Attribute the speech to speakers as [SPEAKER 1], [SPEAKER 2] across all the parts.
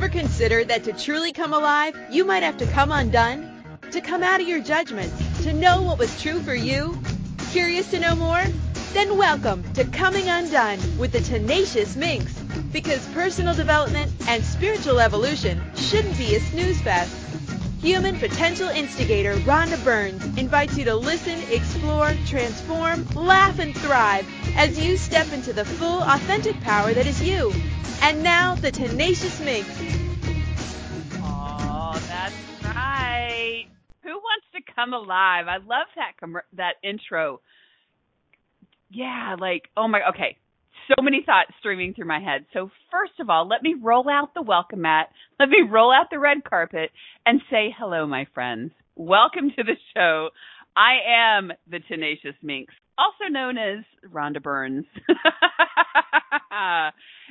[SPEAKER 1] Ever consider that to truly come alive, you might have to come undone? To come out of your judgments, to know what was true for you? Curious to know more? Then welcome to Coming Undone with the Tenacious Minx. Because personal development and spiritual evolution shouldn't be a snooze fest. Human potential instigator Rhonda Burns invites you to listen, explore, transform, laugh, and thrive as you step into the full, authentic power that is you. And now, the Tenacious Minx.
[SPEAKER 2] Oh, that's right. Who wants to come alive? I love that com- that intro. Yeah, like oh my. Okay, so many thoughts streaming through my head. So first of all, let me roll out the welcome mat. Let me roll out the red carpet and say hello, my friends. Welcome to the show. I am the Tenacious Minx, also known as Rhonda Burns.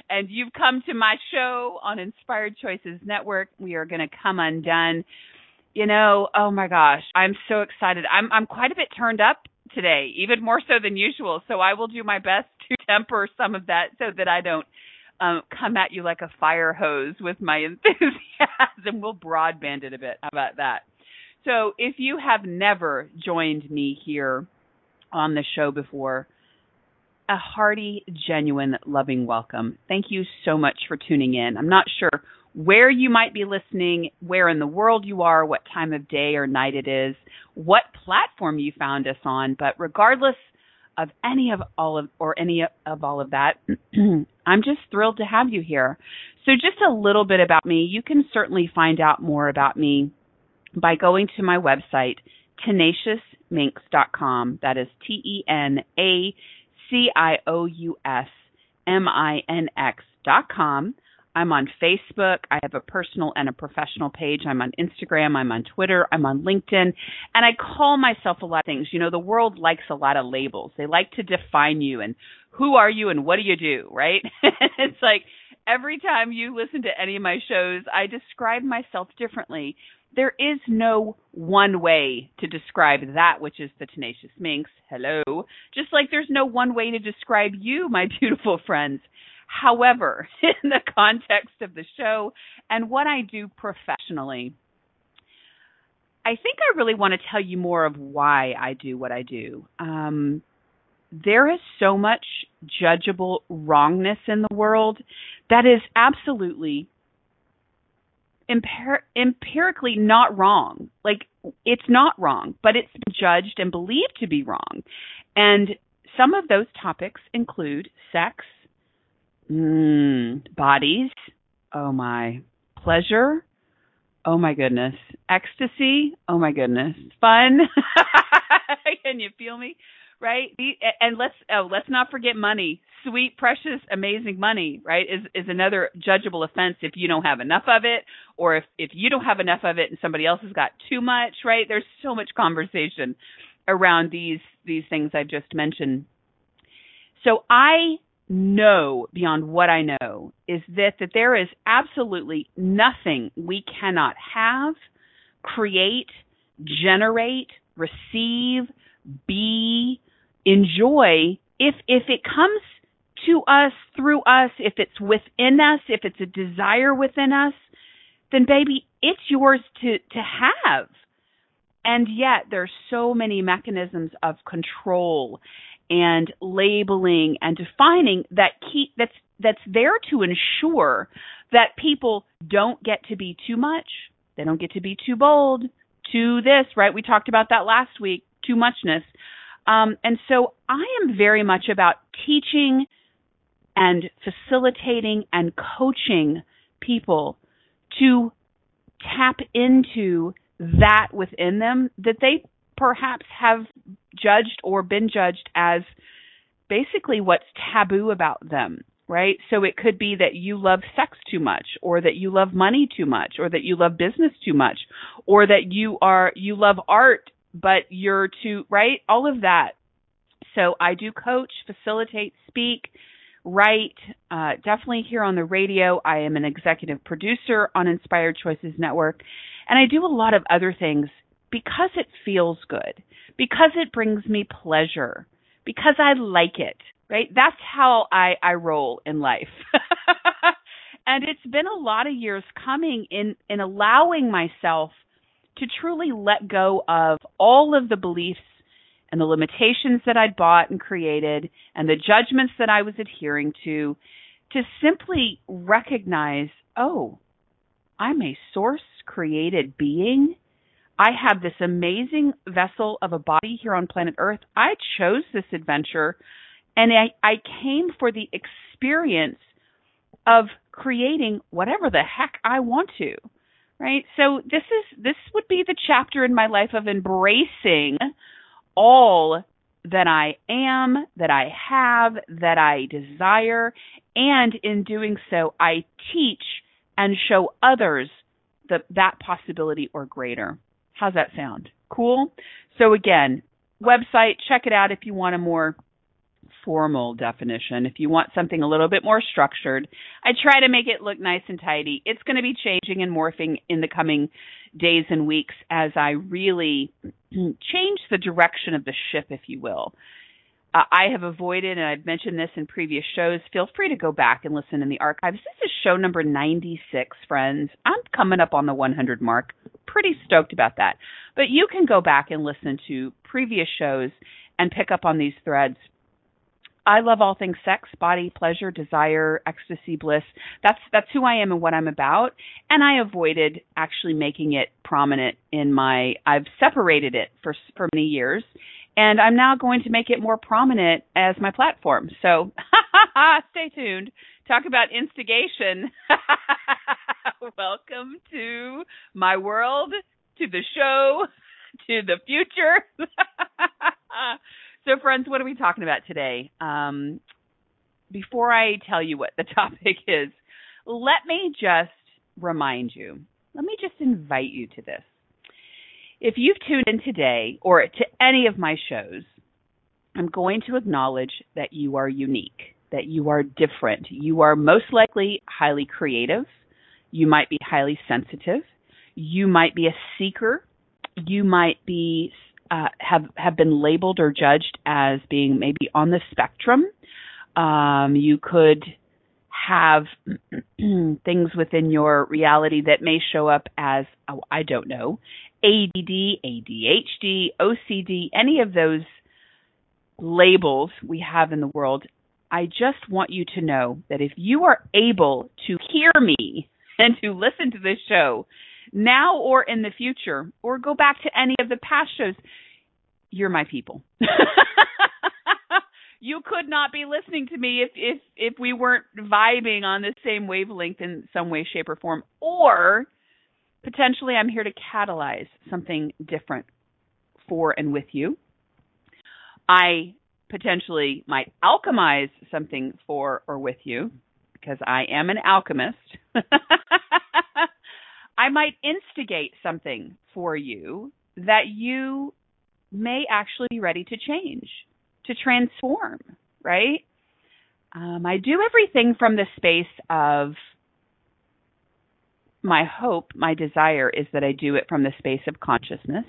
[SPEAKER 2] and you've come to my show on Inspired Choices Network. We are going to come undone. You know, oh my gosh, I'm so excited. I'm I'm quite a bit turned up today, even more so than usual. So I will do my best to temper some of that so that I don't um, come at you like a fire hose with my enthusiasm. we'll broadband it a bit. How about that? So if you have never joined me here on the show before, a hearty, genuine, loving welcome. Thank you so much for tuning in. I'm not sure where you might be listening, where in the world you are, what time of day or night it is, what platform you found us on, but regardless of any of all of or any of all of that, I'm just thrilled to have you here. So just a little bit about me. You can certainly find out more about me by going to my website tenaciousminx.com. That is T E N A C I O U S M I N X dot com. I'm on Facebook. I have a personal and a professional page. I'm on Instagram. I'm on Twitter. I'm on LinkedIn. And I call myself a lot of things. You know, the world likes a lot of labels. They like to define you and who are you and what do you do, right? it's like every time you listen to any of my shows, I describe myself differently. There is no one way to describe that which is the tenacious minx. Hello. Just like there's no one way to describe you, my beautiful friends. However, in the context of the show and what I do professionally, I think I really want to tell you more of why I do what I do. Um, there is so much judgeable wrongness in the world that is absolutely empir- empirically not wrong. Like it's not wrong, but it's judged and believed to be wrong. And some of those topics include sex, mm, bodies, oh my, pleasure, oh my goodness, ecstasy, oh my goodness, fun. Can you feel me? Right? And let's oh, let's not forget money sweet, precious, amazing money, right, is is another judgeable offense if you don't have enough of it, or if if you don't have enough of it and somebody else has got too much, right? There's so much conversation around these these things I've just mentioned. So I know beyond what I know is that that there is absolutely nothing we cannot have, create, generate, receive, be, enjoy if if it comes to us, through us, if it's within us, if it's a desire within us, then baby, it's yours to, to have. And yet there's so many mechanisms of control and labeling and defining that keep that's that's there to ensure that people don't get to be too much. They don't get to be too bold, too this, right? We talked about that last week, too muchness. Um, and so I am very much about teaching and facilitating and coaching people to tap into that within them that they perhaps have judged or been judged as basically what's taboo about them right? So it could be that you love sex too much or that you love money too much or that you love business too much or that you are you love art but you're too right all of that so i do coach facilitate speak write, uh, definitely here on the radio. I am an executive producer on Inspired Choices Network, and I do a lot of other things because it feels good, because it brings me pleasure, because I like it, right? That's how I, I roll in life. And it's been a lot of years coming in in allowing myself to truly let go of all of the beliefs and the limitations that I'd bought and created and the judgments that I was adhering to to simply recognize, oh, I'm a source created being. I have this amazing vessel of a body here on planet Earth. I chose this adventure and I, I came for the experience of creating whatever the heck I want to. Right? So this is this would be the chapter in my life of embracing all that I am, that I have, that I desire, and in doing so I teach and show others the, that possibility or greater. How's that sound? Cool? So again, website, check it out if you want a more formal definition. If you want something a little bit more structured, I try to make it look nice and tidy. It's going to be changing and morphing in the coming days and weeks as I really change the direction of the ship, if you will. Uh, I have avoided, and I've mentioned this in previous shows. Feel free to go back and listen in the archives. This is show number 96, friends. I'm coming up on the 100 mark. Pretty stoked about that. But you can go back and listen to previous shows and pick up on these threads. I love all things sex, body, pleasure, desire, ecstasy, bliss. That's that's who I am and what I'm about. And I avoided actually making it prominent in my. I've separated it for for many years, and I'm now going to make it more prominent as my platform. So stay tuned. Talk about instigation. Welcome to my world, to the show, to the future. So, friends, what are we talking about today? Um, before I tell you what the topic is, let me just remind you, let me just invite you to this. If you've tuned in today or to any of my shows, I'm going to acknowledge that you are unique, that you are different. You are most likely highly creative. You might be highly sensitive. You might be a seeker. You might be uh, have have been labeled or judged as being maybe on the spectrum. Um, you could have things within your reality that may show up as oh, I don't know ADD, ADHD, OCD, any of those labels we have in the world, I just want you to know that if you are able to hear me and to listen to this show now or in the future, or go back to any of the past shows, you're my people. you could not be listening to me if if if we weren't vibing on the same wavelength in some way shape or form or potentially I'm here to catalyze something different for and with you. I potentially might alchemize something for or with you because I am an alchemist. I might instigate something for you that you may actually be ready to change, to transform, right? Um, I do everything from the space of my hope, my desire is that I do it from the space of consciousness,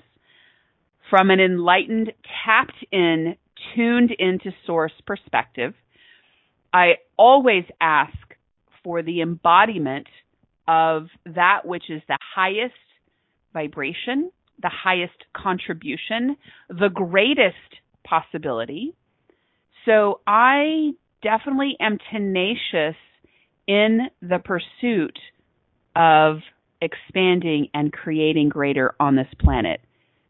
[SPEAKER 2] from an enlightened, tapped in, tuned into source perspective. I always ask for the embodiment of that which is the highest vibration, the highest contribution, the greatest possibility. So I definitely am tenacious in the pursuit of expanding and creating greater on this planet.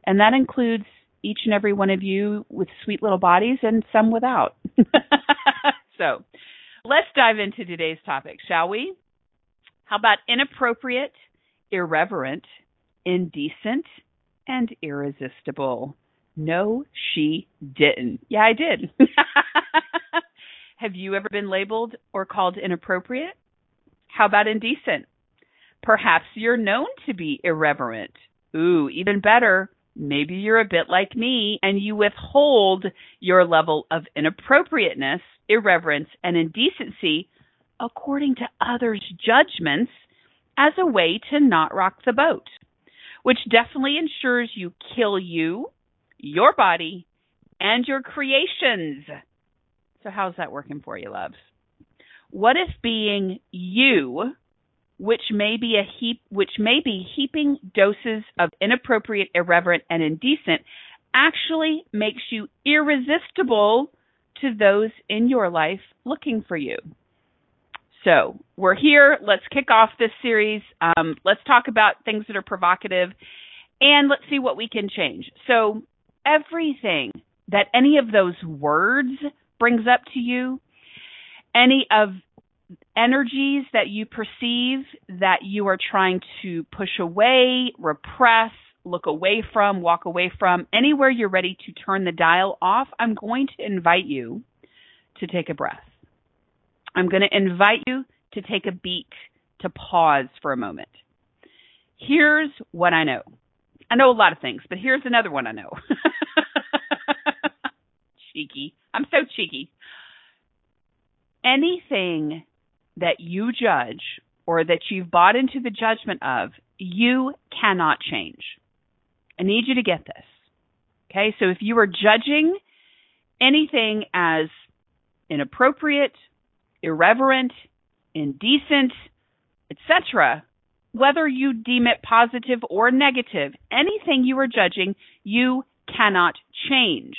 [SPEAKER 2] And that includes each and every one of you with sweet little bodies and some without. so let's dive into today's topic, shall we? How about inappropriate, irreverent, indecent, and irresistible? No, she didn't. Yeah, I did. Have you ever been labeled or called inappropriate? How about indecent? Perhaps you're known to be irreverent. Ooh, even better. Maybe you're a bit like me and you withhold your level of inappropriateness, irreverence, and indecency according to others' judgments as a way to not rock the boat, which definitely ensures you kill you, your body, and your creations. So, how's that working for you, loves? What if being you which may be a heap which may be heaping doses of inappropriate, irreverent, and indecent actually makes you irresistible to those in your life looking for you. So we're here. Let's kick off this series. Um, let's talk about things that are provocative and let's see what we can change. So everything that any of those words brings up to you, any of energies that you perceive that you are trying to push away, repress, look away from, walk away from, anywhere you're ready to turn the dial off, I'm going to invite you to take a breath. I'm going to invite you to take a beat, to pause for a moment. Here's what I know. I know a lot of things, but here's another one I know. cheeky. I'm so cheeky. Anything that you judge or that you've bought into the judgment of, you cannot change. I need you to get this. Okay, so if you are judging anything as inappropriate, irreverent, indecent, etc., whether you deem it positive or negative, anything you are judging, you cannot change,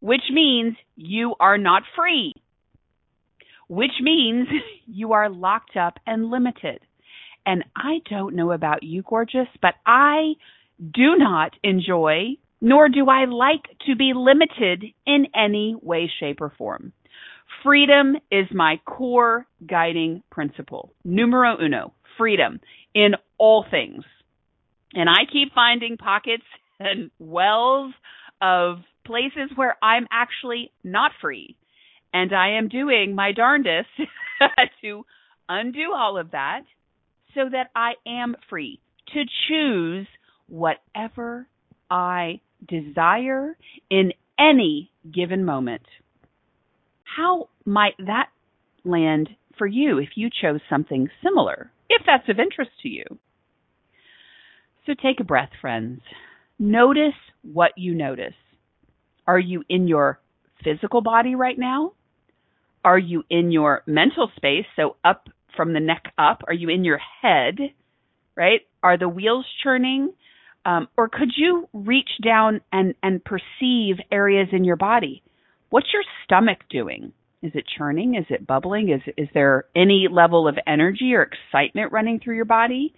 [SPEAKER 2] which means you are not free, which means you are locked up and limited. And I don't know about you, gorgeous, but I do not enjoy, nor do I like to be limited in any way, shape, or form. Freedom is my core guiding principle. Numero uno, freedom in all things. And I keep finding pockets and wells of places where I'm actually not free. And I am doing my darndest to undo all of that so that I am free to choose whatever I desire in any given moment. How might that land for you if you chose something similar, if that's of interest to you? So take a breath, friends. Notice what you notice. Are you in your physical body right now? Are you in your mental space? So up from the neck up. Are you in your head? Right? Are the wheels churning? Um, or could you reach down and, and perceive areas in your body? What's your stomach doing? Is it churning? Is it bubbling? Is is there any level of energy or excitement running through your body?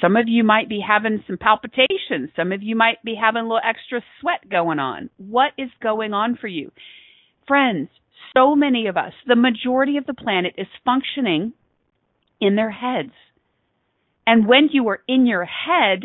[SPEAKER 2] Some of you might be having some palpitations. Some of you might be having a little extra sweat going on. What is going on for you? Friends, so many of us, the majority of the planet is functioning in their heads. And when you are in your head,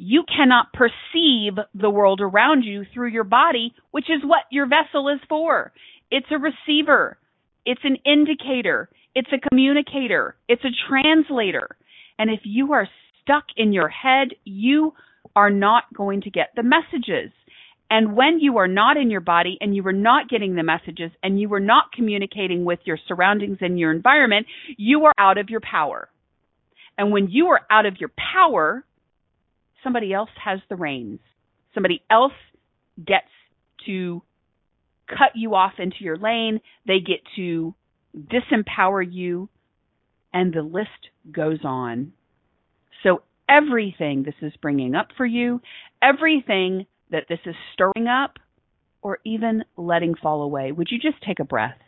[SPEAKER 2] you cannot perceive the world around you through your body, which is what your vessel is for. It's a receiver. It's an indicator. It's a communicator. It's a translator. And if you are stuck in your head, you are not going to get the messages. And when you are not in your body and you are not getting the messages and you are not communicating with your surroundings and your environment, you are out of your power. And when you are out of your power, somebody else has the reins. Somebody else gets to cut you off into your lane. They get to disempower you, and the list goes on. So, everything this is bringing up for you, everything that this is stirring up, or even letting fall away, would you just take a breath?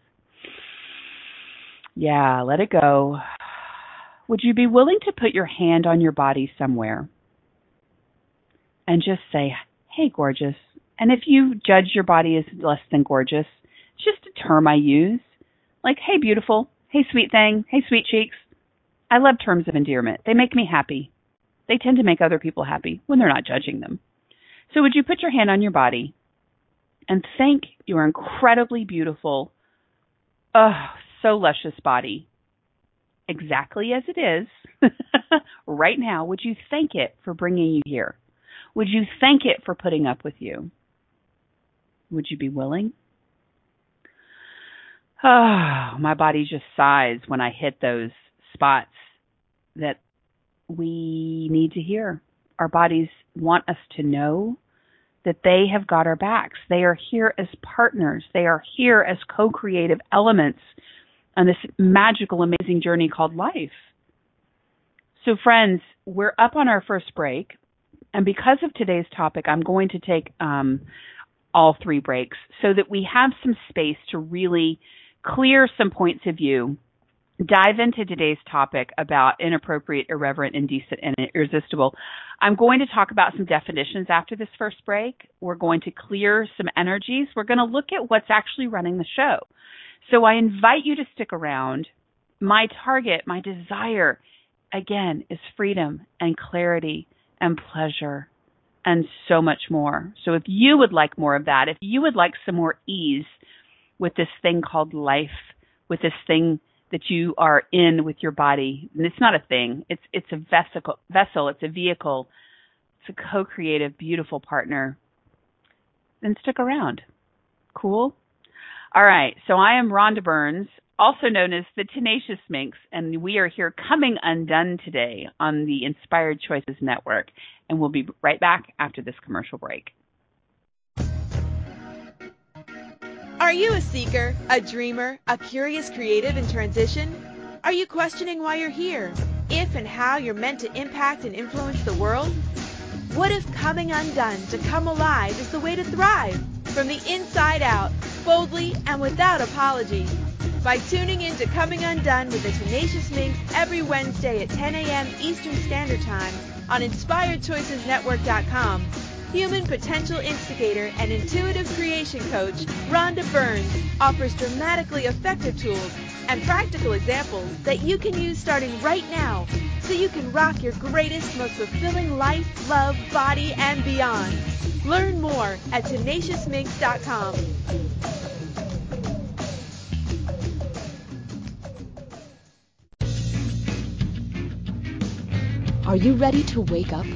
[SPEAKER 2] Yeah, let it go. Would you be willing to put your hand on your body somewhere? And just say, hey, gorgeous. And if you judge your body as less than gorgeous, it's just a term I use. Like, hey, beautiful. Hey, sweet thing. Hey, sweet cheeks. I love terms of endearment. They make me happy. They tend to make other people happy when they're not judging them. So, would you put your hand on your body and thank your incredibly beautiful, oh, so luscious body exactly as it is right now? Would you thank it for bringing you here? Would you thank it for putting up with you? Would you be willing? Oh, my body just sighs when I hit those spots that we need to hear. Our bodies want us to know that they have got our backs. They are here as partners. They are here as co creative elements on this magical, amazing journey called life. So, friends, we're up on our first break. And because of today's topic, I'm going to take um, all three breaks so that we have some space to really clear some points of view, dive into today's topic about inappropriate, irreverent, indecent, and irresistible. I'm going to talk about some definitions after this first break. We're going to clear some energies. We're going to look at what's actually running the show. So I invite you to stick around. My target, my desire, again, is freedom and clarity and pleasure and so much more. So if you would like more of that, if you would like some more ease with this thing called life, with this thing that you are in with your body, and it's not a thing, it's it's a vessel, vessel, it's a vehicle, it's a co-creative, beautiful partner, then stick around. Cool? All right, so I am Rhonda Burns also known as the Tenacious Minx, and we are here coming undone today on the Inspired Choices Network. And we'll be right back after this commercial break.
[SPEAKER 1] Are you a seeker, a dreamer, a curious creative in transition? Are you questioning why you're here? If and how you're meant to impact and influence the world? What if coming undone to come alive is the way to thrive? From the inside out, boldly and without apology by tuning in to Coming Undone with the Tenacious Minx every Wednesday at 10 a.m. Eastern Standard Time on InspiredChoicesNetwork.com. Human potential instigator and intuitive creation coach Rhonda Burns offers dramatically effective tools and practical examples that you can use starting right now so you can rock your greatest, most fulfilling life, love, body, and beyond. Learn more at tenaciousminx.com.
[SPEAKER 3] Are you ready to wake up,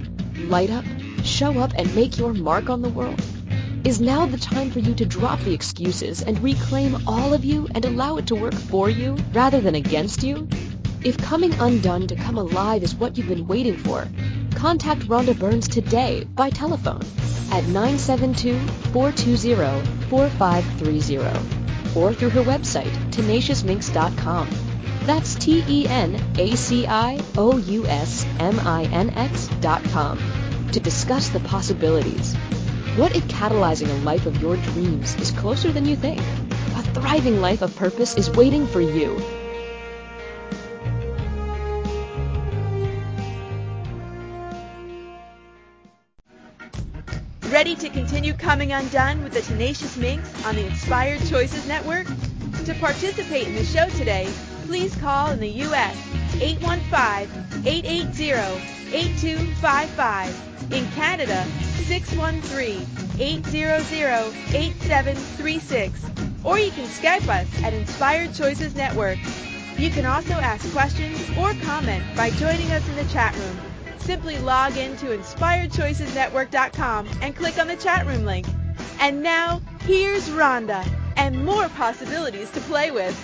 [SPEAKER 3] light up, show up, and make your mark on the world? Is now the time for you to drop the excuses and reclaim all of you and allow it to work for you rather than against you? If coming undone to come alive is what you've been waiting for, contact Rhonda Burns today by telephone at 972-420-4530 or through her website, tenaciousminx.com. That's T E N A C I O U S M I N X dot com to discuss the possibilities. What if catalyzing a life of your dreams is closer than you think? A thriving life of purpose is waiting for you.
[SPEAKER 1] Ready to continue coming undone with the Tenacious Minx on the Inspired Choices Network? To participate in the show today, please call in the U.S. 815-880-8255. In Canada, 613-800-8736. Or you can Skype us at Inspired Choices Network. You can also ask questions or comment by joining us in the chat room. Simply log in to inspiredchoicesnetwork.com and click on the chat room link. And now, here's Rhonda and more possibilities to play with.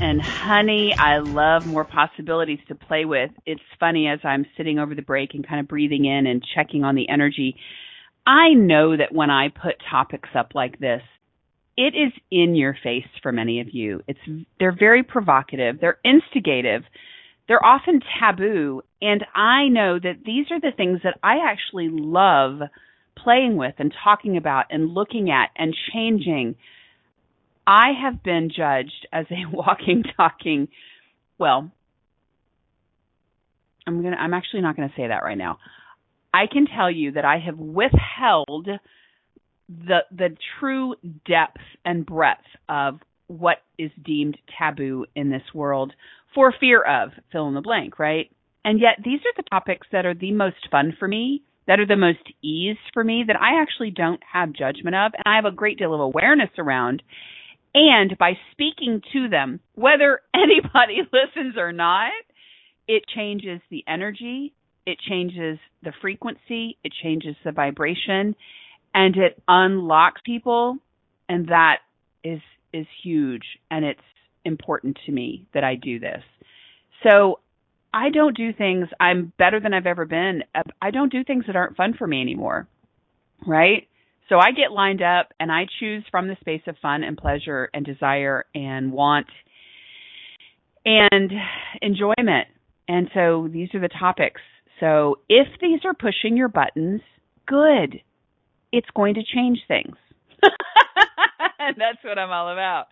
[SPEAKER 2] And honey, I love more possibilities to play with. It's funny as I'm sitting over the break and kind of breathing in and checking on the energy. I know that when I put topics up like this, it is in your face for many of you. It's they're very provocative, they're instigative, they're often taboo, and I know that these are the things that I actually love playing with and talking about and looking at and changing I have been judged as a walking, talking, well, I'm gonna I'm actually not gonna say that right now. I can tell you that I have withheld the the true depth and breadth of what is deemed taboo in this world for fear of fill in the blank, right? And yet these are the topics that are the most fun for me, that are the most ease for me, that I actually don't have judgment of, and I have a great deal of awareness around. And by speaking to them, whether anybody listens or not, it changes the energy, it changes the frequency, it changes the vibration, and it unlocks people. And that is is huge, and it's important to me that I do this. So I don't do things. I'm better than I've ever been. I don't do things that aren't fun for me anymore. Right? So I get lined up and I choose from the space of fun and pleasure and desire and want and enjoyment. And so these are the topics. So if these are pushing your buttons, good. It's going to change things. and that's what I'm all about.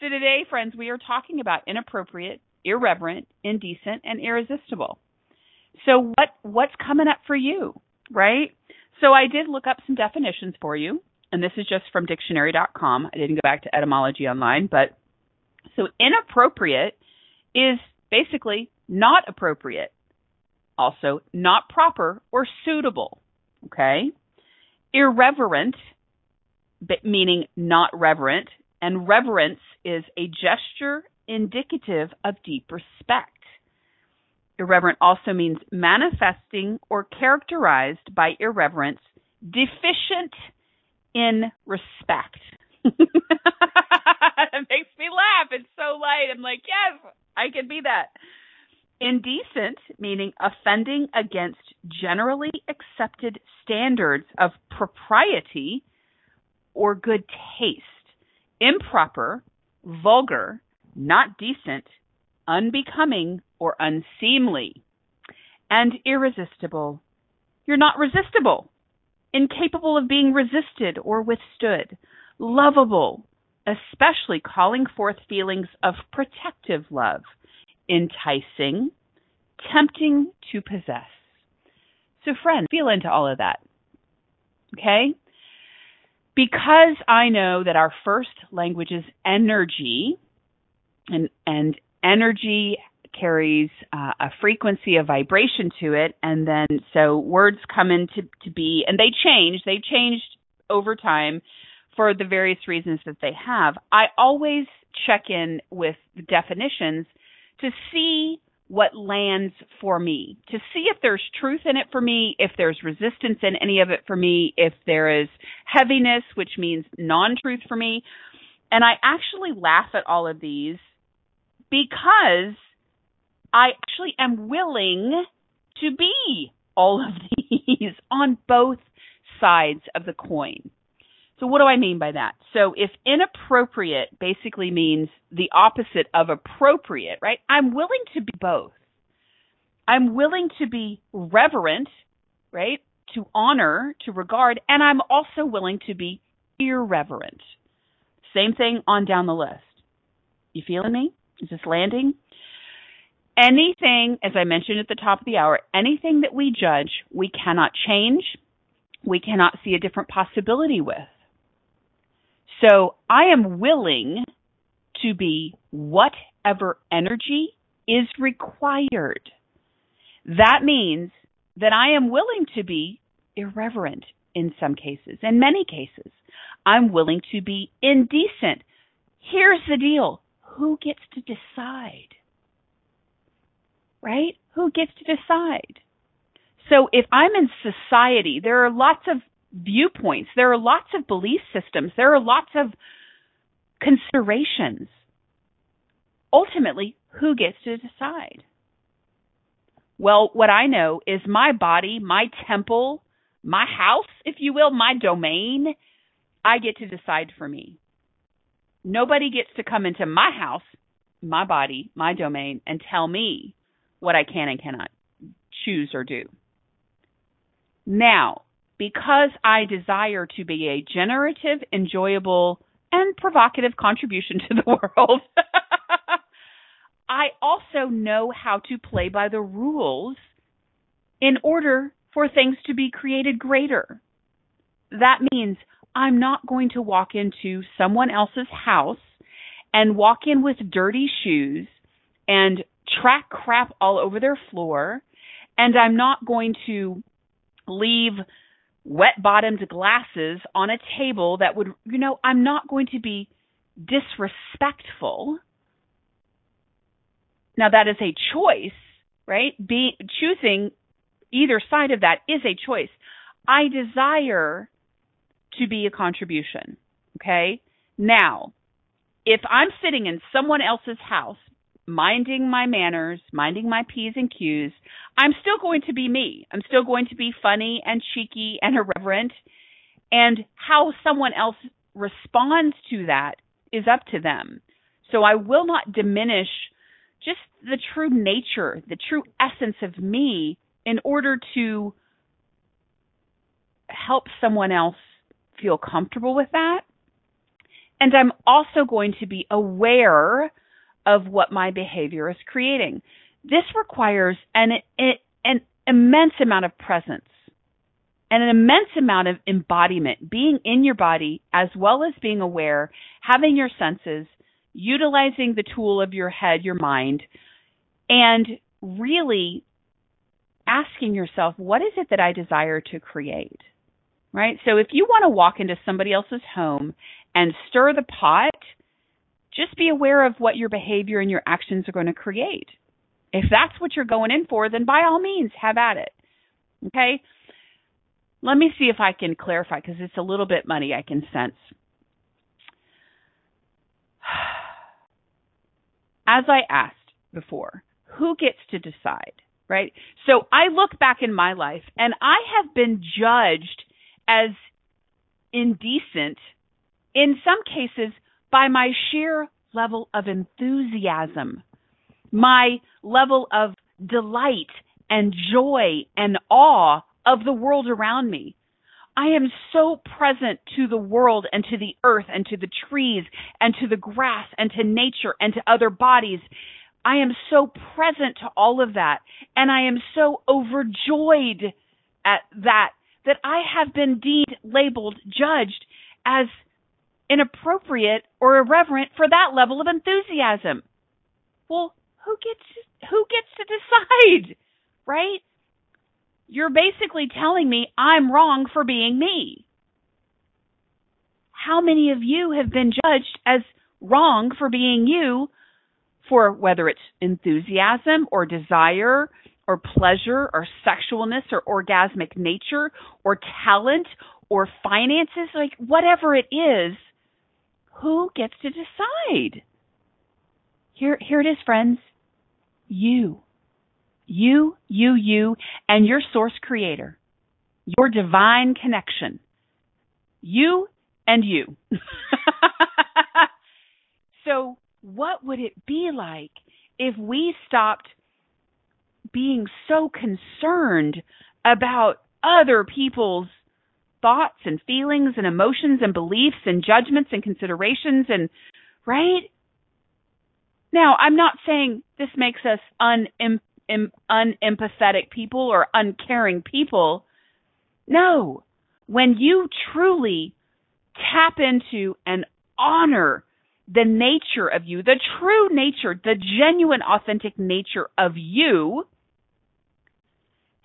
[SPEAKER 2] So today, friends, we are talking about inappropriate, irreverent, indecent, and irresistible. So what what's coming up for you, right? So I did look up some definitions for you, and this is just from dictionary.com. I didn't go back to etymology online, but so inappropriate is basically not appropriate. Also, not proper or suitable. Okay? Irreverent, meaning not reverent, and reverence is a gesture indicative of deep respect. Irreverent also means manifesting or characterized by irreverence, deficient in respect. it makes me laugh. It's so light. I'm like, yes, I can be that. Indecent, meaning offending against generally accepted standards of propriety or good taste. Improper, vulgar, not decent, unbecoming, or unseemly. And irresistible. You're not resistible, incapable of being resisted or withstood, lovable, especially calling forth feelings of protective love enticing, tempting to possess. So, friends, feel into all of that. Okay? Because I know that our first language is energy, and, and energy carries uh, a frequency, a vibration to it, and then so words come into to be, and they change. They changed over time for the various reasons that they have. I always check in with the definitions to see what lands for me, to see if there's truth in it for me, if there's resistance in any of it for me, if there is heaviness, which means non truth for me. And I actually laugh at all of these because I actually am willing to be all of these on both sides of the coin. So what do I mean by that? So if inappropriate basically means the opposite of appropriate, right? I'm willing to be both. I'm willing to be reverent, right? To honor, to regard, and I'm also willing to be irreverent. Same thing on down the list. You feeling me? Is this landing? Anything, as I mentioned at the top of the hour, anything that we judge, we cannot change, we cannot see a different possibility with. So I am willing to be whatever energy is required. That means that I am willing to be irreverent in some cases, in many cases. I'm willing to be indecent. Here's the deal who gets to decide? Right? Who gets to decide? So if I'm in society, there are lots of viewpoints. There are lots of belief systems. There are lots of considerations. Ultimately, who gets to decide? Well, what I know is my body, my temple, my house, if you will, my domain, I get to decide for me. Nobody gets to come into my house, my body, my domain, and tell me what I can and cannot choose or do. Now, because I desire to be a generative, enjoyable, and provocative contribution to the world, I also know how to play by the rules in order for things to be created greater. That means I'm not going to walk into someone else's house and walk in with dirty shoes and track crap all over their floor. And I'm not going to leave wet bottomed glasses on a table that would, you know, I'm not going to be disrespectful. Now that is a choice, right? Be choosing either side of that is a choice. I desire to be a contribution. Okay. Now, if I'm sitting in someone else's house minding my manners, minding my P's and Q's, I'm still going to be me. I'm still going to be funny and cheeky and irreverent. And how someone else responds to that is up to them. So I will not diminish just the true nature, the true essence of me in order to help someone else feel comfortable with that. And I'm also going to be aware of what my behavior is creating. This requires an, an immense amount of presence and an immense amount of embodiment, being in your body as well as being aware, having your senses, utilizing the tool of your head, your mind, and really asking yourself, what is it that I desire to create? Right? So if you want to walk into somebody else's home and stir the pot, just be aware of what your behavior and your actions are going to create. If that's what you're going in for, then by all means, have at it. Okay? Let me see if I can clarify because it's a little bit muddy, I can sense. As I asked before, who gets to decide, right? So I look back in my life and I have been judged as indecent in some cases by my sheer level of enthusiasm, my level of delight and joy and awe of the world around me. I am so present to the world and to the earth and to the trees and to the grass and to nature and to other bodies. I am so present to all of that and I am so overjoyed at that that I have been deemed, labeled, judged as inappropriate or irreverent for that level of enthusiasm. Well, who gets who gets to decide, right? You're basically telling me I'm wrong for being me. How many of you have been judged as wrong for being you for whether it's enthusiasm or desire or pleasure or sexualness or orgasmic nature or talent or finances, like whatever it is, who gets to decide? Here, here it is, friends. You. You, you, you, and your source creator. Your divine connection. You and you. so, what would it be like if we stopped being so concerned about other people's thoughts and feelings and emotions and beliefs and judgments and considerations and right? Now i'm not saying this makes us un- unempathetic people or uncaring people. No. When you truly tap into and honor the nature of you the true nature the genuine authentic nature of you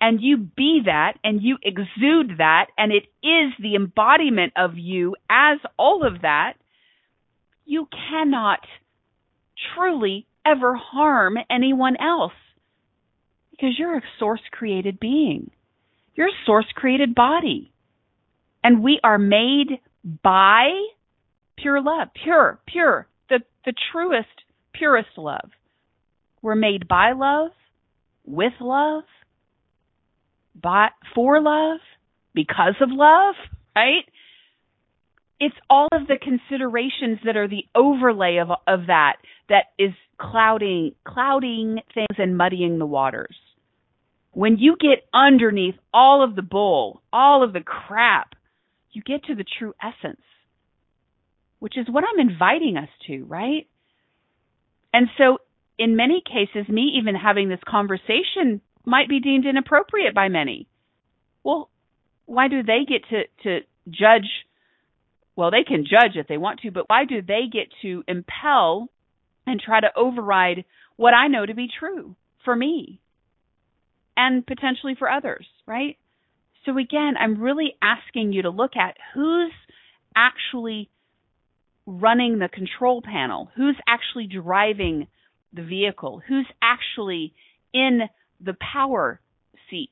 [SPEAKER 2] and you be that and you exude that and it is the embodiment of you as all of that, you cannot truly ever harm anyone else because you're a source created being. You're a source created body. And we are made by pure love, pure, pure, the, the truest, purest love. We're made by love, with love, by, for love, because of love, right? It's all of the considerations that are the overlay of of that that is clouding clouding things and muddying the waters. When you get underneath all of the bull, all of the crap, you get to the true essence, which is what I'm inviting us to, right? And so in many cases, me even having this conversation might be deemed inappropriate by many. Well, why do they get to, to judge? Well, they can judge if they want to, but why do they get to impel and try to override what I know to be true for me and potentially for others, right? So again, I'm really asking you to look at who's actually running the control panel, who's actually driving the vehicle, who's actually in the power seat?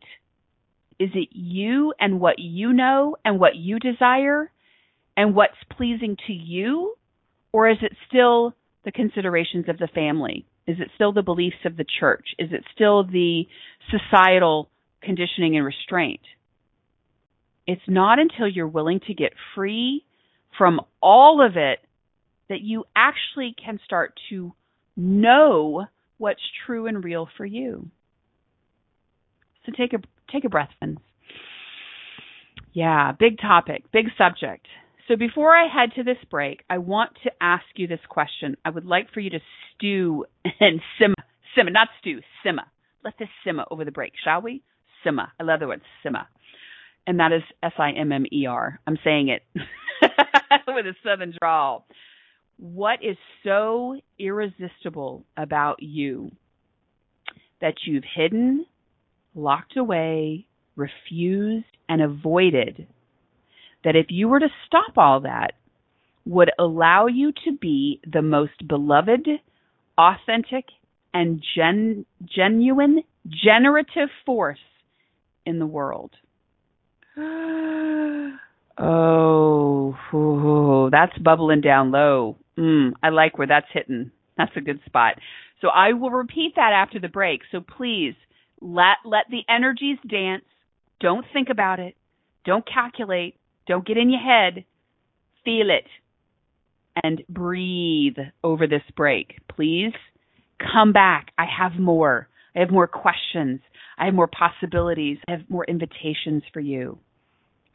[SPEAKER 2] Is it you and what you know and what you desire and what's pleasing to you? Or is it still the considerations of the family? Is it still the beliefs of the church? Is it still the societal conditioning and restraint? It's not until you're willing to get free from all of it that you actually can start to know what's true and real for you. So take a take a breath, friends. Yeah, big topic, big subject. So before I head to this break, I want to ask you this question. I would like for you to stew and simmer, simmer, not stew, simmer. Let this simmer over the break, shall we? Simmer. I love the word simmer. And that is S I M M E R. I'm saying it with a southern drawl. What is so irresistible about you that you've hidden, locked away, refused, and avoided that if you were to stop all that, would allow you to be the most beloved, authentic, and gen- genuine, generative force in the world. oh, ooh, that's bubbling down low. Mm, I like where that's hitting. That's a good spot. So I will repeat that after the break. So please let let the energies dance. Don't think about it. Don't calculate. Don't get in your head. Feel it and breathe over this break. Please come back. I have more. I have more questions. I have more possibilities. I have more invitations for you.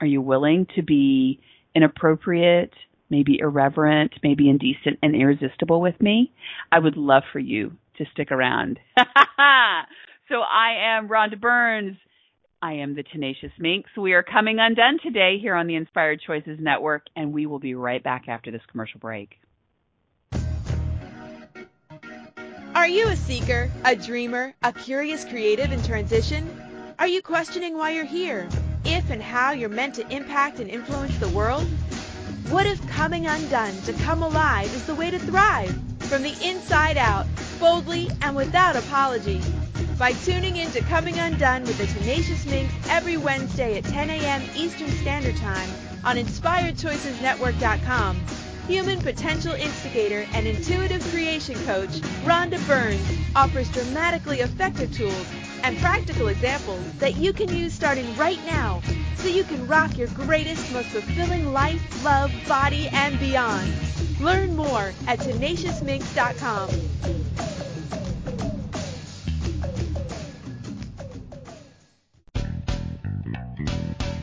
[SPEAKER 2] Are you willing to be inappropriate, maybe irreverent, maybe indecent and irresistible with me? I would love for you to stick around. so I am Rhonda Burns. I am the Tenacious Minx. We are coming undone today here on the Inspired Choices Network, and we will be right back after this commercial break.
[SPEAKER 1] Are you a seeker, a dreamer, a curious creative in transition? Are you questioning why you're here, if and how you're meant to impact and influence the world? What if coming undone to come alive is the way to thrive from the inside out, boldly and without apology? by tuning in to Coming Undone with the Tenacious Minx every Wednesday at 10 a.m. Eastern Standard Time on InspiredChoicesNetwork.com. Human potential instigator and intuitive creation coach Rhonda Burns offers dramatically effective tools and practical examples that you can use starting right now so you can rock your greatest, most fulfilling life, love, body, and beyond. Learn more at tenaciousminx.com.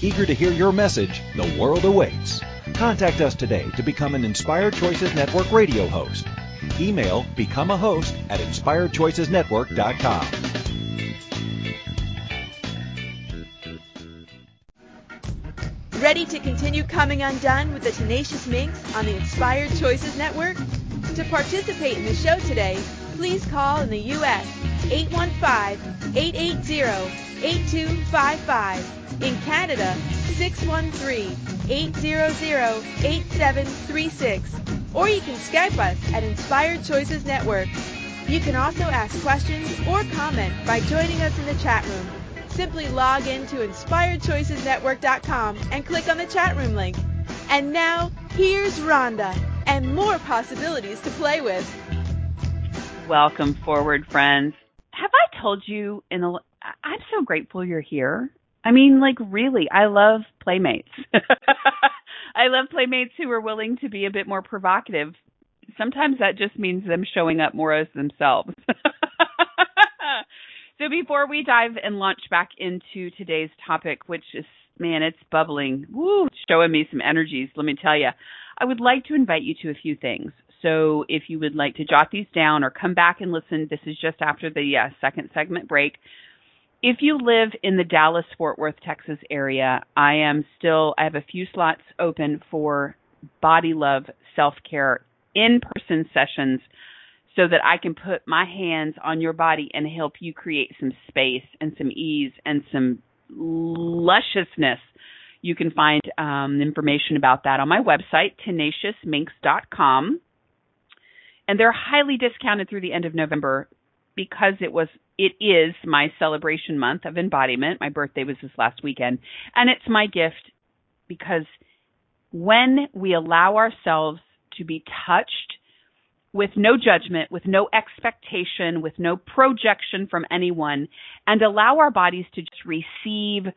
[SPEAKER 4] Eager to hear your message, the world awaits. Contact us today to become an Inspired Choices Network radio host. Email become a host at inspiredchoicesnetwork.com.
[SPEAKER 1] Ready to continue coming undone with the Tenacious Minx on the Inspired Choices Network? To participate in the show today, please call in the U.S. 815-880-8255 in Canada, 613-800-8736. Or you can Skype us at Inspired Choices Network. You can also ask questions or comment by joining us in the chat room. Simply log in to inspiredchoicesnetwork.com and click on the chat room link. And now, here's Rhonda and more possibilities to play with.
[SPEAKER 2] Welcome forward, friends. Have I told you in the I'm so grateful you're here. I mean, like really, I love playmates. I love playmates who are willing to be a bit more provocative. Sometimes that just means them showing up more as themselves. so before we dive and launch back into today's topic, which is man, it's bubbling, woo, showing me some energies. Let me tell you, I would like to invite you to a few things. So if you would like to jot these down or come back and listen, this is just after the uh, second segment break if you live in the Dallas Fort Worth, Texas area, I am still I have a few slots open for body love self-care in-person sessions so that I can put my hands on your body and help you create some space and some ease and some lusciousness. You can find um, information about that on my website, tenaciousminx.com. And they're highly discounted through the end of November because it was it is my celebration month of embodiment. My birthday was this last weekend, and it's my gift because when we allow ourselves to be touched with no judgment, with no expectation, with no projection from anyone, and allow our bodies to just receive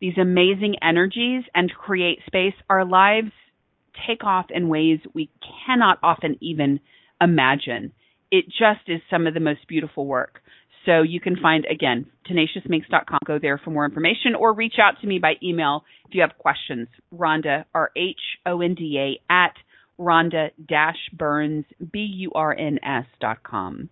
[SPEAKER 2] these amazing energies and create space, our lives take off in ways we cannot often even imagine. It just is some of the most beautiful work. So you can find, again, tenaciousminx.com. Go there for more information or reach out to me by email if you have questions. Rhonda, R H O N D A, at Rhonda-Burns, B-U-R-N-S dot com.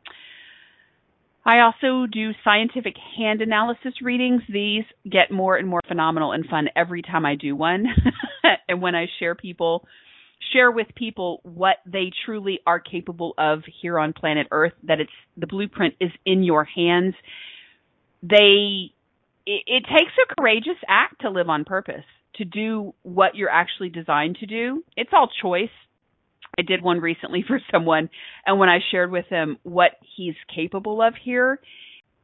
[SPEAKER 2] I also do scientific hand analysis readings. These get more and more phenomenal and fun every time I do one. and when I share people share with people what they truly are capable of here on planet Earth, that it's the blueprint is in your hands. They it, it takes a courageous act to live on purpose, to do what you're actually designed to do. It's all choice. I did one recently for someone, and when I shared with him what he's capable of here,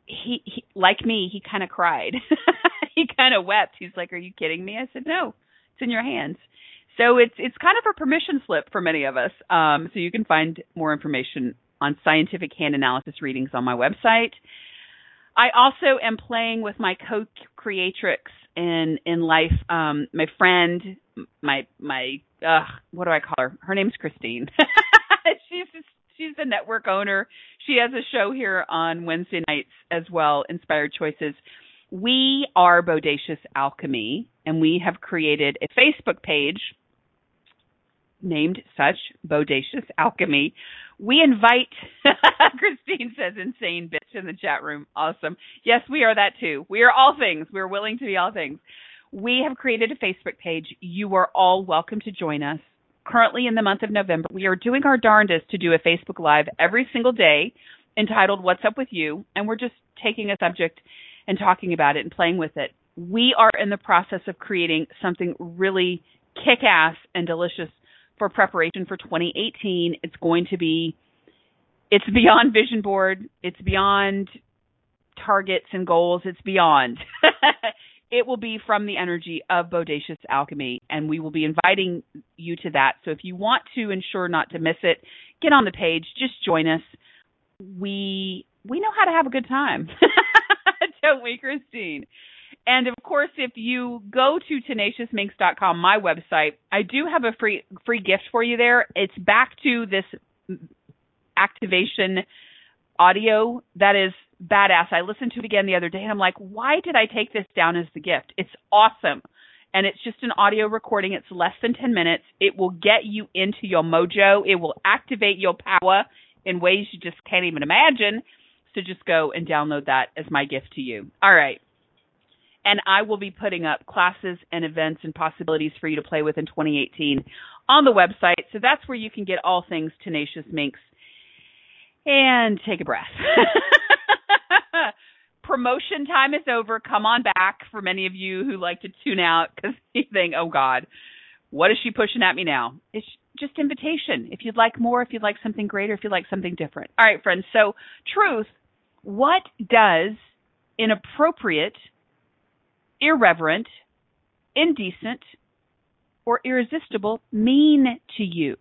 [SPEAKER 2] he, he like me, he kind of cried. he kind of wept. He's like, "Are you kidding me?" I said, "No, it's in your hands." So it's it's kind of a permission slip for many of us. Um, so you can find more information on scientific hand analysis readings on my website. I also am playing with my co-creatrix in in life. Um, my friend, my my uh, what do I call her? Her name's Christine. she's she's a network owner. She has a show here on Wednesday nights as well, Inspired Choices. We are Bodacious Alchemy, and we have created a Facebook page named such, Bodacious Alchemy. We invite, Christine says, insane bitch in the chat room. Awesome. Yes, we are that too. We are all things. We're willing to be all things. We have created a Facebook page. You are all welcome to join us. Currently, in the month of November, we are doing our darndest to do a Facebook Live every single day entitled What's Up With You? And we're just taking a subject and talking about it and playing with it. We are in the process of creating something really kick ass and delicious for preparation for 2018. It's going to be, it's beyond vision board. It's beyond targets and goals. It's beyond. it will be from the energy of Bodacious Alchemy, and we will be inviting you to that. So if you want to ensure not to miss it, get on the page. Just join us. We we know how to have a good time, don't we, Christine? And of course, if you go to tenaciousminx.com, my website, I do have a free free gift for you there. It's back to this activation audio that is badass. I listened to it again the other day and I'm like, why did I take this down as the gift? It's awesome. And it's just an audio recording. It's less than 10 minutes. It will get you into your mojo. It will activate your power in ways you just can't even imagine. So just go and download that as my gift to you. All right. And I will be putting up classes and events and possibilities for you to play with in 2018 on the website. So that's where you can get all things Tenacious Minx. And take a breath. Promotion time is over. Come on back for many of you who like to tune out because you think, oh God, what is she pushing at me now? It's just invitation. If you'd like more, if you'd like something greater, if you'd like something different. All right, friends. So, truth, what does inappropriate irreverent, indecent, or irresistible mean to you?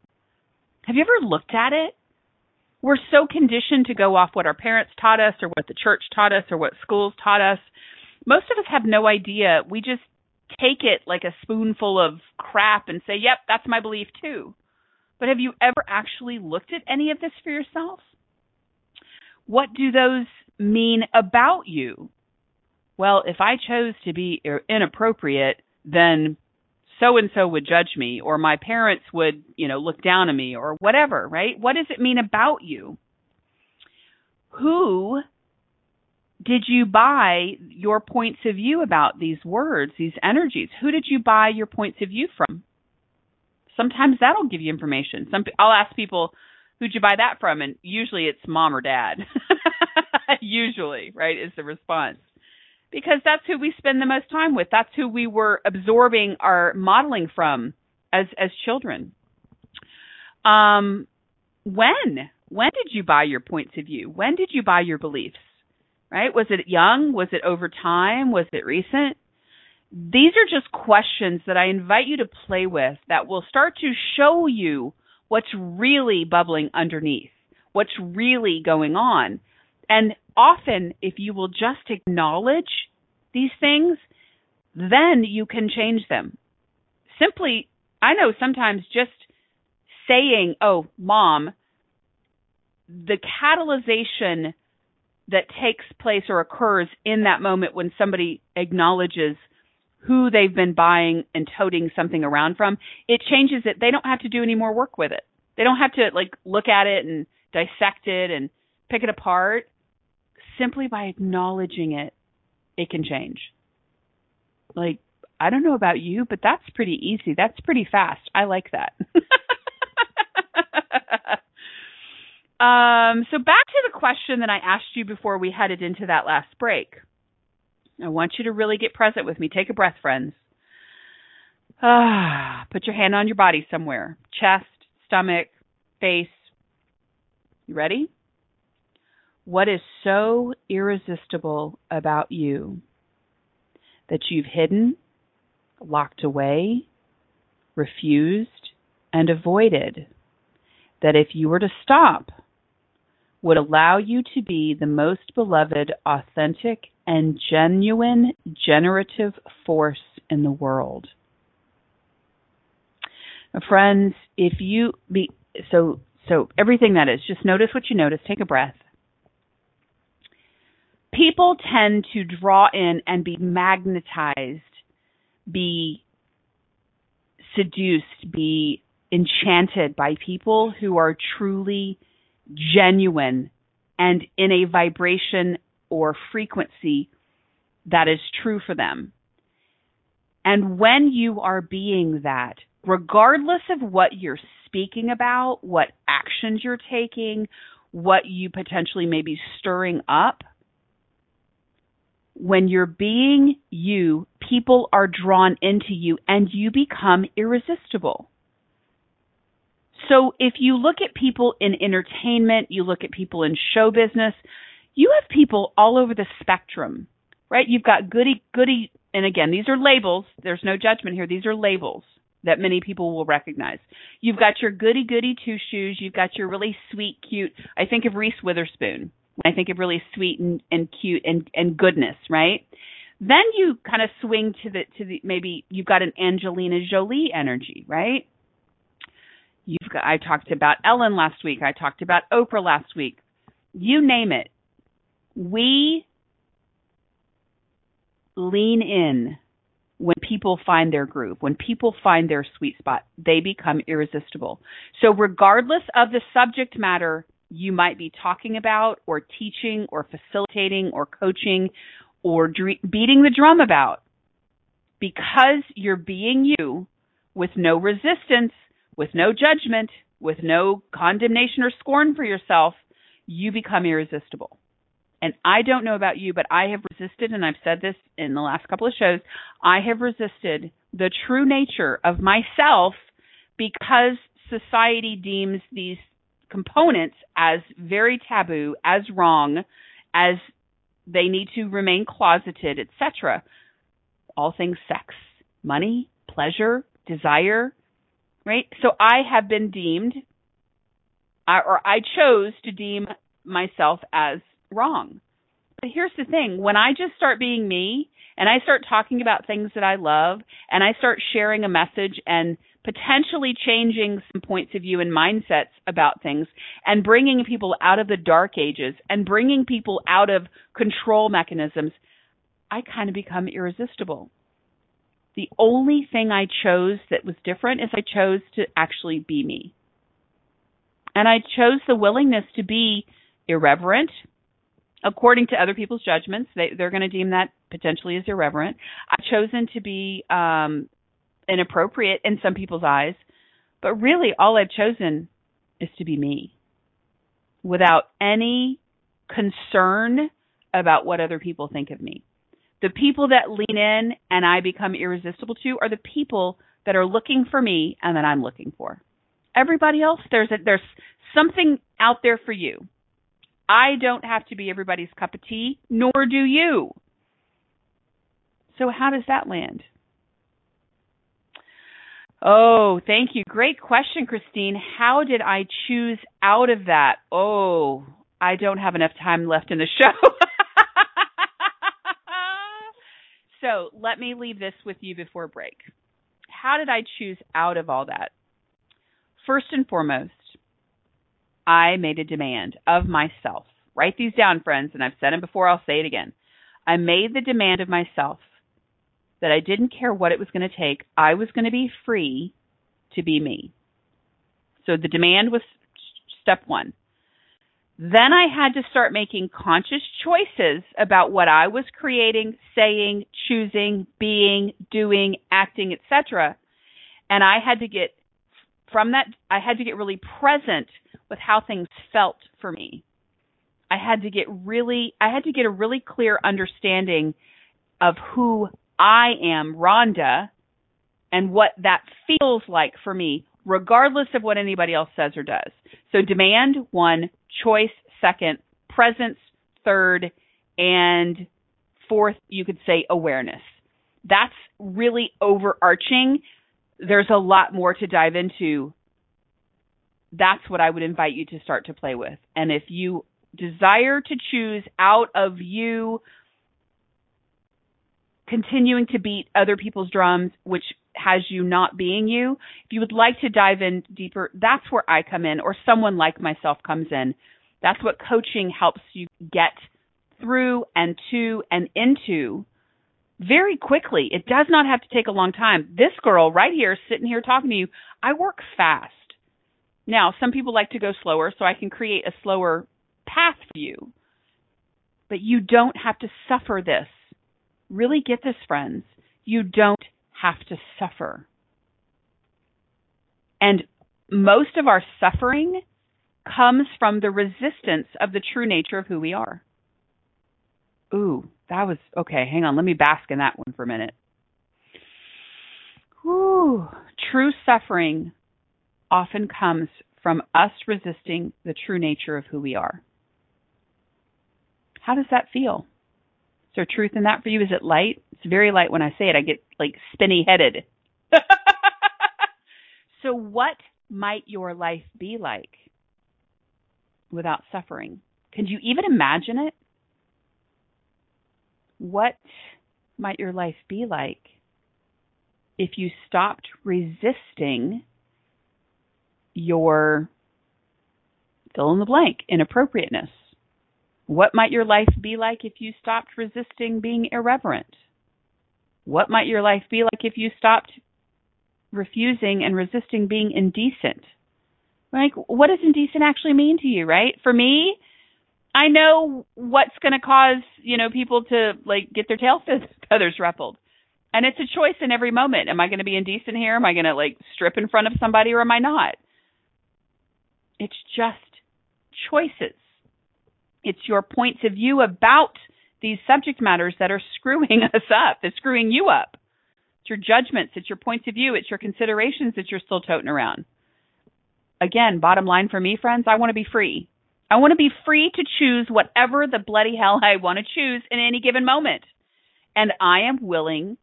[SPEAKER 2] Have you ever looked at it? We're so conditioned to go off what our parents taught us or what the church taught us or what schools taught us. Most of us have no idea. We just take it like a spoonful of crap and say, yep, that's my belief too. But have you ever actually looked at any of this for yourself? What do those mean about you? Well, if I chose to be inappropriate, then so and so would judge me or my parents would, you know, look down on me or whatever, right? What does it mean about you? Who did you buy your points of view about these words, these energies? Who did you buy your points of view from? Sometimes that'll give you information. Some I'll ask people, who'd you buy that from? And usually it's mom or dad. usually, right, is the response because that's who we spend the most time with. That's who we were absorbing our modeling from as as children. Um, when When did you buy your points of view? When did you buy your beliefs? Right? Was it young? Was it over time? Was it recent? These are just questions that I invite you to play with that will start to show you what's really bubbling underneath, what's really going on. And often, if you will just acknowledge these things, then you can change them. Simply, I know sometimes just saying, oh, mom, the catalyzation that takes place or occurs in that moment when somebody acknowledges who they've been buying and toting something around from, it changes it. They don't have to do any more work with it. They don't have to like look at it and dissect it and pick it apart. Simply by acknowledging it, it can change. Like, I don't know about you, but that's pretty easy. That's pretty fast. I like that. um, so back to the question that I asked you before we headed into that last break. I want you to really get present with me. Take a breath, friends. Ah, put your hand on your body somewhere. Chest, stomach, face. You ready? What is so irresistible about you that you've hidden, locked away, refused, and avoided that if you were to stop, would allow you to be the most beloved, authentic, and genuine generative force in the world. Friends, if you be so so everything that is, just notice what you notice, take a breath. People tend to draw in and be magnetized, be seduced, be enchanted by people who are truly genuine and in a vibration or frequency that is true for them. And when you are being that, regardless of what you're speaking about, what actions you're taking, what you potentially may be stirring up, when you're being you, people are drawn into you and you become irresistible. So if you look at people in entertainment, you look at people in show business, you have people all over the spectrum, right? You've got goody goody and again, these are labels. There's no judgment here. These are labels that many people will recognize. You've got your goody goody two shoes. You've got your really sweet, cute. I think of Reese Witherspoon. I think of really sweet and, and cute and, and goodness, right? Then you kind of swing to the to the maybe you've got an Angelina Jolie energy, right? You've got I talked about Ellen last week. I talked about Oprah last week. You name it. We lean in when people find their groove, when people find their sweet spot, they become irresistible. So, regardless of the subject matter you might be talking about, or teaching, or facilitating, or coaching, or dre- beating the drum about, because you're being you with no resistance, with no judgment, with no condemnation or scorn for yourself, you become irresistible. And I don't know about you, but I have resisted, and I've said this in the last couple of shows, I have resisted the true nature of myself because society deems these components as very taboo, as wrong, as they need to remain closeted, etc. All things sex, money, pleasure, desire, right? So I have been deemed, or I chose to deem myself as wrong. But here's the thing when I just start being me and I start talking about things that I love and I start sharing a message and potentially changing some points of view and mindsets about things and bringing people out of the dark ages and bringing people out of control mechanisms, I kind of become irresistible. The only thing I chose that was different is I chose to actually be me. And I chose the willingness to be irreverent, according to other people's judgments, they, they're going to deem that potentially as irreverent. I've chosen to be um, inappropriate in some people's eyes, but really all I've chosen is to be me without any concern about what other people think of me. The people that lean in and I become irresistible to are the people that are looking for me and that I'm looking for. Everybody else, there's a, there's something out there for you. I don't have to be everybody's cup of tea, nor do you. So, how does that land? Oh, thank you. Great question, Christine. How did I choose out of that? Oh, I don't have enough time left in the show. so, let me leave this with you before break. How did I choose out of all that? First and foremost, I made a demand of myself. Write these down, friends, and I've said them before, I'll say it again. I made the demand of myself that I didn't care what it was going to take. I was going to be free to be me. So the demand was step one. Then I had to start making conscious choices about what I was creating, saying, choosing, being, doing, acting, etc. And I had to get from that I had to get really present with how things felt for me. I had to get really I had to get a really clear understanding of who I am, Rhonda, and what that feels like for me, regardless of what anybody else says or does. So demand one, choice second, presence third, and fourth, you could say awareness. That's really overarching. There's a lot more to dive into that's what I would invite you to start to play with. And if you desire to choose out of you continuing to beat other people's drums, which has you not being you, if you would like to dive in deeper, that's where I come in, or someone like myself comes in. That's what coaching helps you get through and to and into very quickly. It does not have to take a long time. This girl right here, sitting here talking to you, I work fast. Now, some people like to go slower, so I can create a slower path for you. But you don't have to suffer this. Really get this, friends. You don't have to suffer. And most of our suffering comes from the resistance of the true nature of who we are. Ooh, that was okay. Hang on. Let me bask in that one for a minute. Ooh, True suffering often comes from us resisting the true nature of who we are. How does that feel? Is there truth in that for you? Is it light? It's very light when I say it. I get like spinny headed. so, what might your life be like without suffering? Can you even imagine it? What might your life be like if you stopped resisting your fill in the blank inappropriateness. What might your life be like if you stopped resisting being irreverent? What might your life be like if you stopped refusing and resisting being indecent? Like, what does indecent actually mean to you, right? For me, I know what's going to cause, you know, people to like get their tail feathers ruffled. And it's a choice in every moment. Am I going to be indecent here? Am I going to like strip in front of somebody or am I not? It's just choices. It's your points of view about these subject matters that are screwing us up, that's screwing you up. It's your judgments, it's your points of view, it's your considerations that you're still toting around. Again, bottom line for me, friends, I want to be free. I want to be free to choose whatever the bloody hell I want to choose in any given moment. And I am willing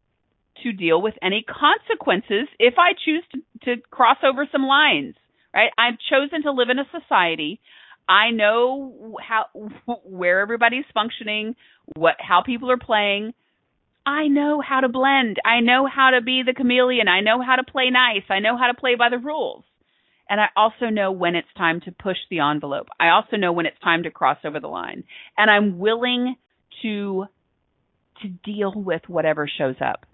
[SPEAKER 2] to deal with any consequences if I choose to, to cross over some lines right? I've chosen to live in a society. I know how where everybody's functioning, what how people are playing. I know how to blend. I know how to be the chameleon. I know how to play nice. I know how to play by the rules. And I also know when it's time to push the envelope. I also know when it's time to cross over the line. And I'm willing to to deal with whatever shows up.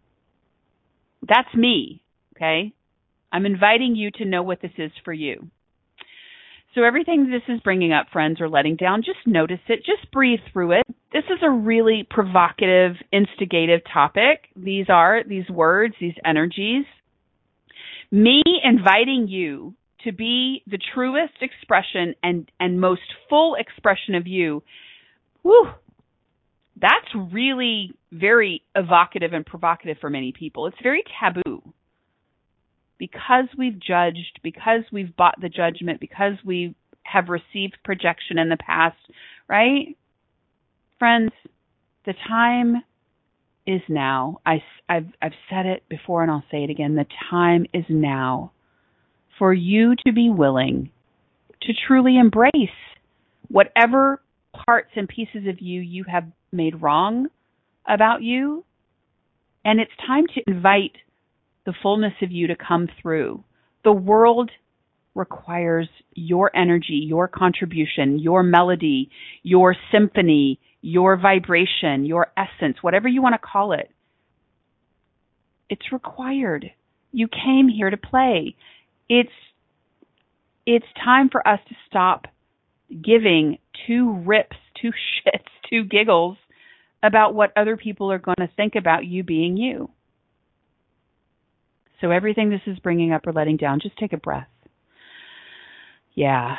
[SPEAKER 2] That's me, okay? I'm inviting you to know what this is for you. So, everything this is bringing up, friends, or letting down, just notice it, just breathe through it. This is a really provocative, instigative topic. These are, these words, these energies. Me inviting you to be the truest expression and, and most full expression of you, whew, that's really very evocative and provocative for many people. It's very taboo because we've judged, because we've bought the judgment, because we have received projection in the past, right? Friends, the time is now. I, have I've said it before and I'll say it again. The time is now for you to be willing to truly embrace whatever parts and pieces of you you have made wrong about you. And it's time to invite the fullness of you to come through. The world requires your energy, your contribution, your melody, your symphony, your vibration, your essence, whatever you want to call it. It's required. You came here to play. It's it's time for us to stop giving two rips, two shits, two giggles about what other people are going to think about you being you. So everything this is bringing up or letting down, just take a breath. Yeah.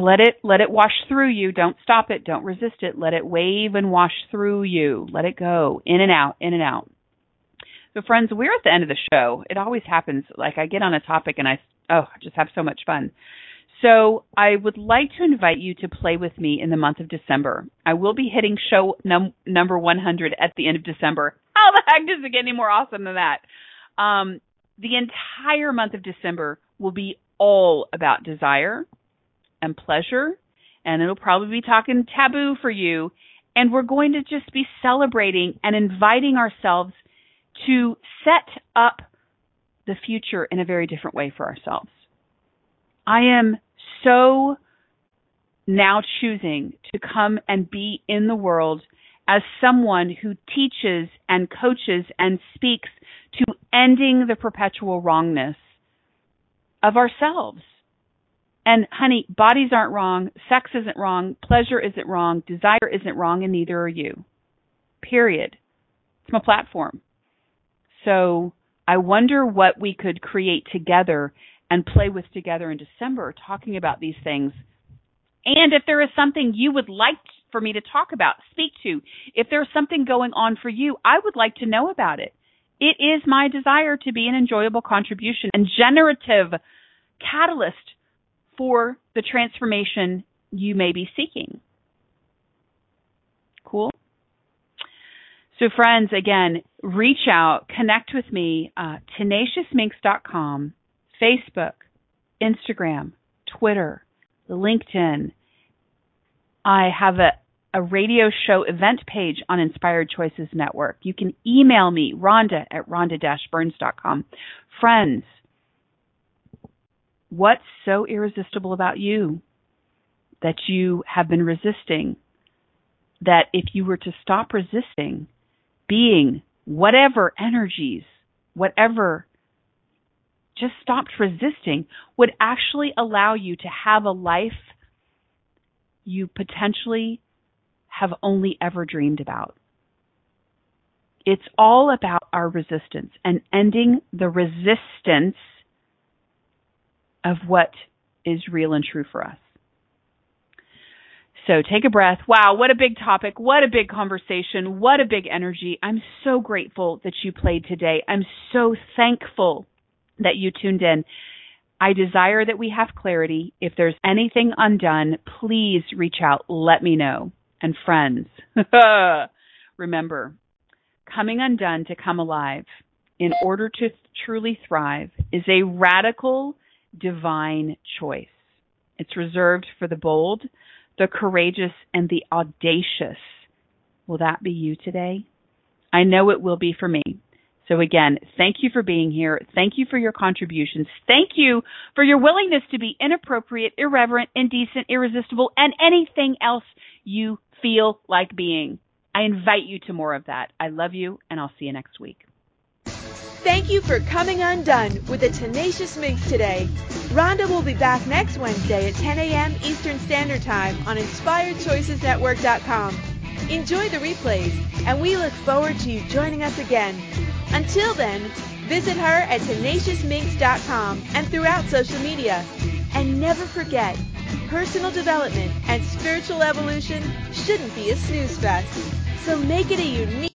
[SPEAKER 2] Let it let it wash through you. Don't stop it. Don't resist it. Let it wave and wash through you. Let it go in and out, in and out. So friends, we're at the end of the show. It always happens. Like I get on a topic and I oh, I just have so much fun. So I would like to invite you to play with me in the month of December. I will be hitting show num- number 100 at the end of December. How the heck does it get any more awesome than that? Um, the entire month of December will be all about desire and pleasure, and it'll probably be talking taboo for you. And we're going to just be celebrating and inviting ourselves to set up the future in a very different way for ourselves. I am so now choosing to come and be in the world as someone who teaches and coaches and speaks to ending the perpetual wrongness of ourselves. And honey, bodies aren't wrong, sex isn't wrong, pleasure isn't wrong, desire isn't wrong, and neither are you. Period. It's my platform. So I wonder what we could create together and play with together in December, talking about these things. And if there is something you would like for me to talk about, speak to, if there's something going on for you, I would like to know about it. It is my desire to be an enjoyable contribution and generative catalyst for the transformation you may be seeking. Cool? So, friends, again, reach out, connect with me, uh, tenaciousminx.com Facebook, Instagram, Twitter, LinkedIn. I have a, a radio show event page on Inspired Choices Network. You can email me, Rhonda at rhonda-burns.com. Friends, what's so irresistible about you that you have been resisting? That if you were to stop resisting, being whatever energies, whatever just stopped resisting would actually allow you to have a life you potentially have only ever dreamed about. It's all about our resistance and ending the resistance of what is real and true for us. So take a breath. Wow, what a big topic. What a big conversation. What a big energy. I'm so grateful that you played today. I'm so thankful that you tuned in. I desire that we have clarity. If there's anything undone, please reach out. Let me know. And friends, remember, coming undone to come alive in order to truly thrive is a radical divine choice. It's reserved for the bold, the courageous, and the audacious. Will that be you today? I know it will be for me. So again, thank you for being here. Thank you for your contributions. Thank you for your willingness to be inappropriate, irreverent, indecent, irresistible, and anything else you feel like being. I invite you to more of that. I love you, and I'll see you next week.
[SPEAKER 1] Thank you for coming undone with the Tenacious Minx today. Rhonda will be back next Wednesday at 10 a.m. Eastern Standard Time on InspiredChoicesNetwork.com. Enjoy the replays, and we look forward to you joining us again. Until then, visit her at tenaciousminx.com and throughout social media. And never forget, personal development and spiritual evolution shouldn't be a snooze fest. So make it a unique